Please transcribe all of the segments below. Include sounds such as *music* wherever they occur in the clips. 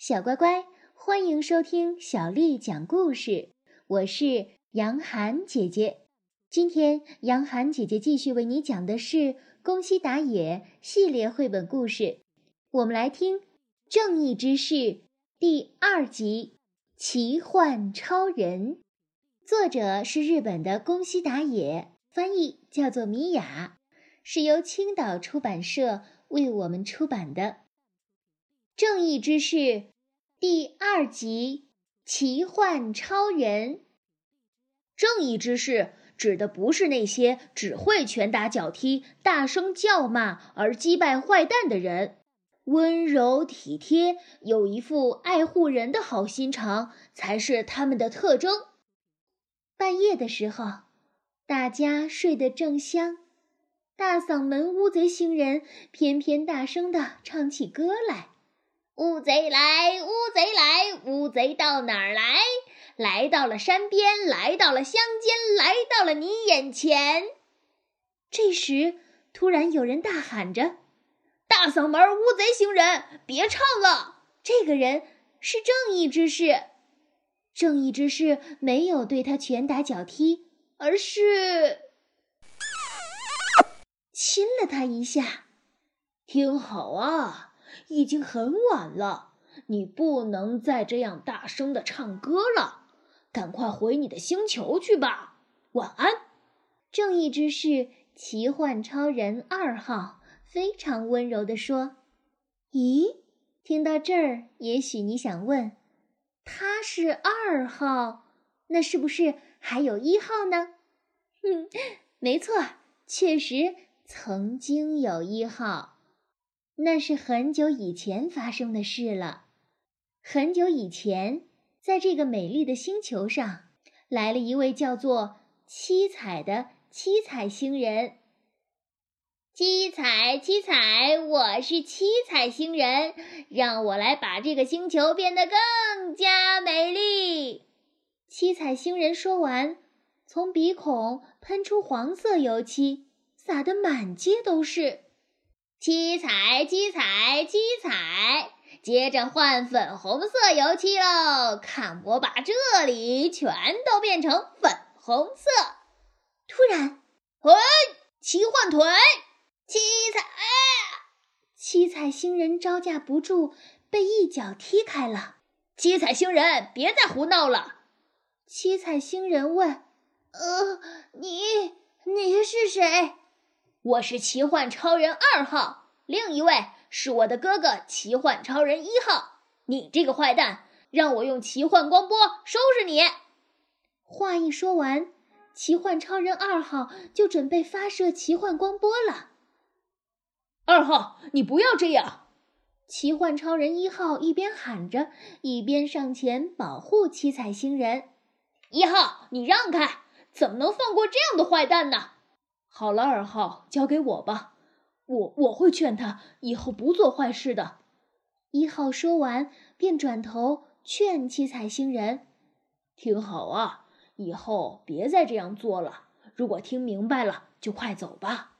小乖乖，欢迎收听小丽讲故事。我是杨涵姐姐。今天，杨涵姐姐继续为你讲的是《宫西达也》系列绘本故事。我们来听《正义之士》第二集《奇幻超人》，作者是日本的宫西达也，翻译叫做米雅，是由青岛出版社为我们出版的。正义之士第二集《奇幻超人》。正义之士指的不是那些只会拳打脚踢、大声叫骂而击败坏蛋的人，温柔体贴、有一副爱护人的好心肠才是他们的特征。半夜的时候，大家睡得正香，大嗓门乌贼星人偏偏大声地唱起歌来。乌贼来，乌贼来，乌贼到哪儿来？来到了山边，来到了乡间，来到了你眼前。这时，突然有人大喊着：“大嗓门乌贼行人，别唱了！”这个人是正义之士。正义之士没有对他拳打脚踢，而是亲了他一下。听好啊！已经很晚了，你不能再这样大声的唱歌了，赶快回你的星球去吧。晚安。正义之士奇幻超人二号非常温柔地说：“咦，听到这儿，也许你想问，他是二号，那是不是还有一号呢？” *laughs* 哼，没错，确实曾经有一号。那是很久以前发生的事了。很久以前，在这个美丽的星球上，来了一位叫做七彩的七彩星人。七彩，七彩，我是七彩星人，让我来把这个星球变得更加美丽。七彩星人说完，从鼻孔喷出黄色油漆，洒得满街都是。七彩，七彩，七彩！接着换粉红色油漆喽！看我把这里全都变成粉红色！突然，嘿，奇幻腿！七彩，七彩星人招架不住，被一脚踢开了。七彩星人，别再胡闹了！七彩星人问：“呃，你你是谁？”我是奇幻超人二号，另一位是我的哥哥奇幻超人一号。你这个坏蛋，让我用奇幻光波收拾你！话一说完，奇幻超人二号就准备发射奇幻光波了。二号，你不要这样！奇幻超人一号一边喊着，一边上前保护七彩星人。一号，你让开！怎么能放过这样的坏蛋呢？好了，二号，交给我吧，我我会劝他以后不做坏事的。一号说完，便转头劝七彩星人：“听好啊，以后别再这样做了。如果听明白了，就快走吧。”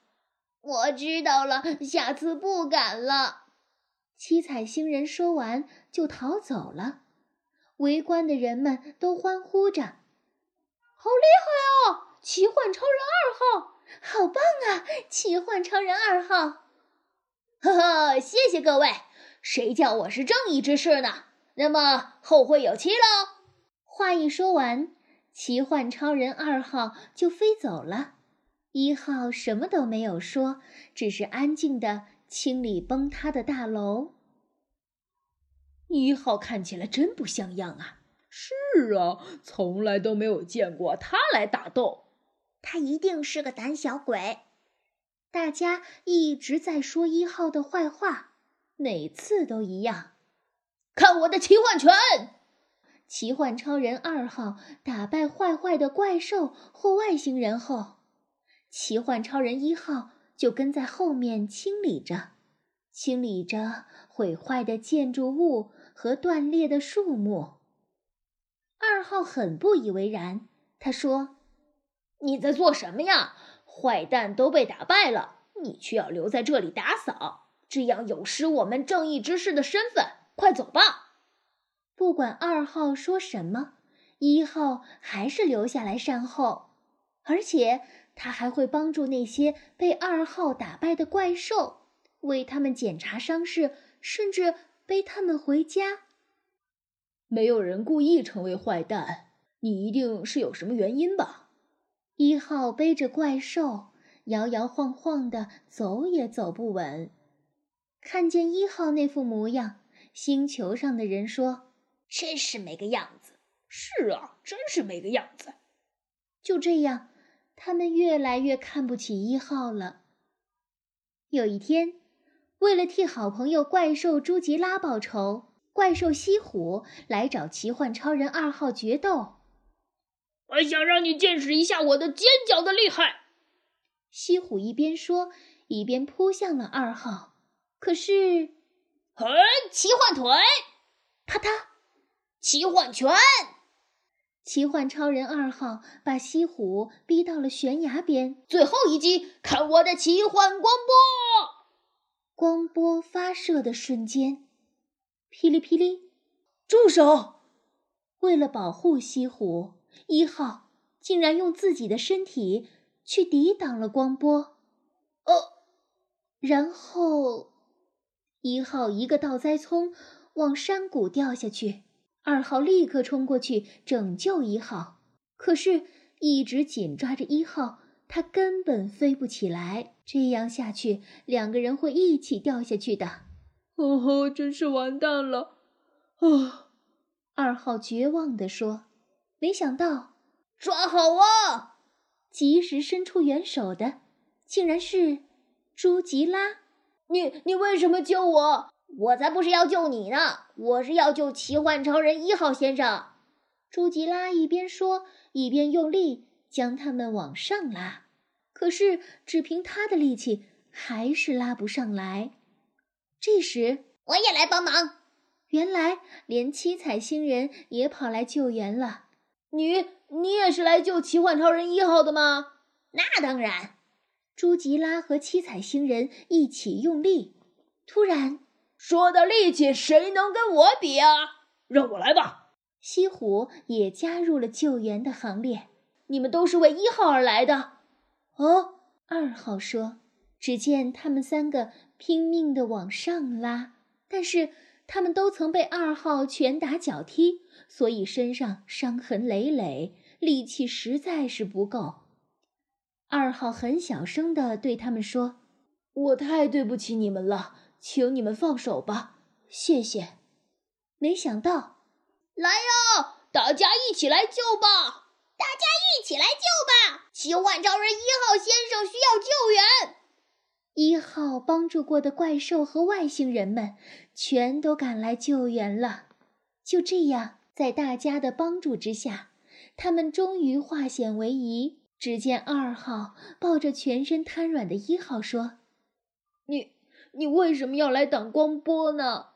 我知道了，下次不敢了。七彩星人说完就逃走了。围观的人们都欢呼着：“好厉害啊！奇幻超人二号！”好棒啊！奇幻超人二号，呵呵，谢谢各位。谁叫我是正义之士呢？那么后会有期喽。话一说完，奇幻超人二号就飞走了。一号什么都没有说，只是安静的清理崩塌的大楼。一号看起来真不像样啊！是啊，从来都没有见过他来打斗。他一定是个胆小鬼。大家一直在说一号的坏话，每次都一样。看我的奇幻拳！奇幻超人二号打败坏坏的怪兽或外星人后，奇幻超人一号就跟在后面清理着，清理着毁坏的建筑物和断裂的树木。二号很不以为然，他说。你在做什么呀？坏蛋都被打败了，你却要留在这里打扫，这样有失我们正义之士的身份。快走吧！不管二号说什么，一号还是留下来善后，而且他还会帮助那些被二号打败的怪兽，为他们检查伤势，甚至背他们回家。没有人故意成为坏蛋，你一定是有什么原因吧？一号背着怪兽，摇摇晃晃的，走也走不稳。看见一号那副模样，星球上的人说：“真是没个样子。”“是啊，真是没个样子。”就这样，他们越来越看不起一号了。有一天，为了替好朋友怪兽朱吉拉报仇。怪兽西虎来找奇幻超人二号决斗。我想让你见识一下我的尖角的厉害。西虎一边说，一边扑向了二号。可是，嘿，奇幻腿，啪嗒，奇幻拳。奇幻超人二号把西虎逼到了悬崖边。最后一击，看我的奇幻光波！光波发射的瞬间。噼里噼里，住手！为了保护西虎，一号竟然用自己的身体去抵挡了光波。哦，然后一号一个倒栽葱往山谷掉下去，二号立刻冲过去拯救一号。可是，一直紧抓着一号，他根本飞不起来。这样下去，两个人会一起掉下去的。哦吼！真是完蛋了！啊，二号绝望地说：“没想到，抓好啊！及时伸出援手的，竟然是朱吉拉。你你为什么救我？我才不是要救你呢！我是要救奇幻超人一号先生。”朱吉拉一边说，一边用力将他们往上拉。可是，只凭他的力气，还是拉不上来。这时，我也来帮忙。原来，连七彩星人也跑来救援了。你，你也是来救奇幻超人一号的吗？那当然。朱吉拉和七彩星人一起用力。突然，说到力气，谁能跟我比啊？让我来吧。西虎也加入了救援的行列。你们都是为一号而来的。哦，二号说。只见他们三个。拼命的往上拉，但是他们都曾被二号拳打脚踢，所以身上伤痕累累，力气实在是不够。二号很小声的对他们说：“我太对不起你们了，请你们放手吧，谢谢。”没想到，来呀，大家一起来救吧！大家一起来救吧！奇幻超人一号先生需要救援。一号帮助过的怪兽和外星人们，全都赶来救援了。就这样，在大家的帮助之下，他们终于化险为夷。只见二号抱着全身瘫软的一号说：“你，你为什么要来挡光波呢？”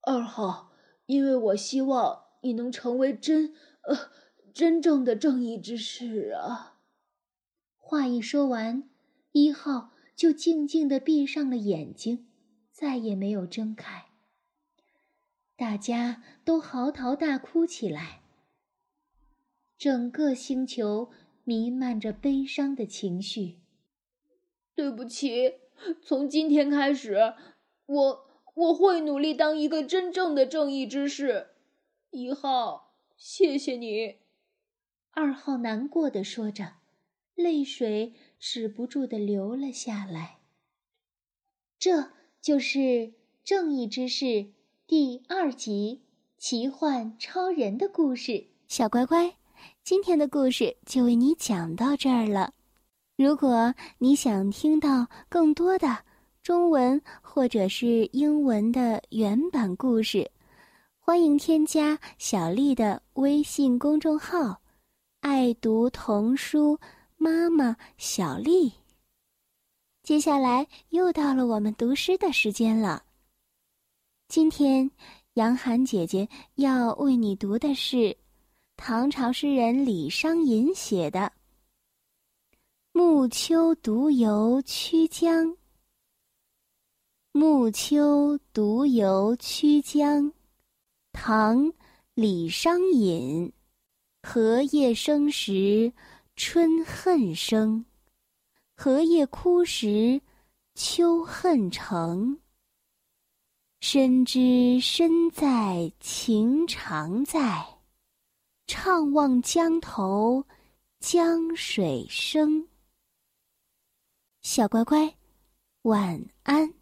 二号，因为我希望你能成为真，呃，真正的正义之士啊。话一说完，一号。就静静的闭上了眼睛，再也没有睁开。大家都嚎啕大哭起来，整个星球弥漫着悲伤的情绪。对不起，从今天开始，我我会努力当一个真正的正义之士。一号，谢谢你。二号难过的说着，泪水。止不住的流了下来。这就是《正义之士》第二集《奇幻超人》的故事。小乖乖，今天的故事就为你讲到这儿了。如果你想听到更多的中文或者是英文的原版故事，欢迎添加小丽的微信公众号“爱读童书”。妈妈小丽，接下来又到了我们读诗的时间了。今天，杨涵姐姐要为你读的是唐朝诗人李商隐写的《暮秋独游曲江》。暮秋独游曲江，唐·李商隐。荷叶生时春恨生，荷叶枯时秋恨成。深知身在情长在，怅望江头江水声。小乖乖，晚安。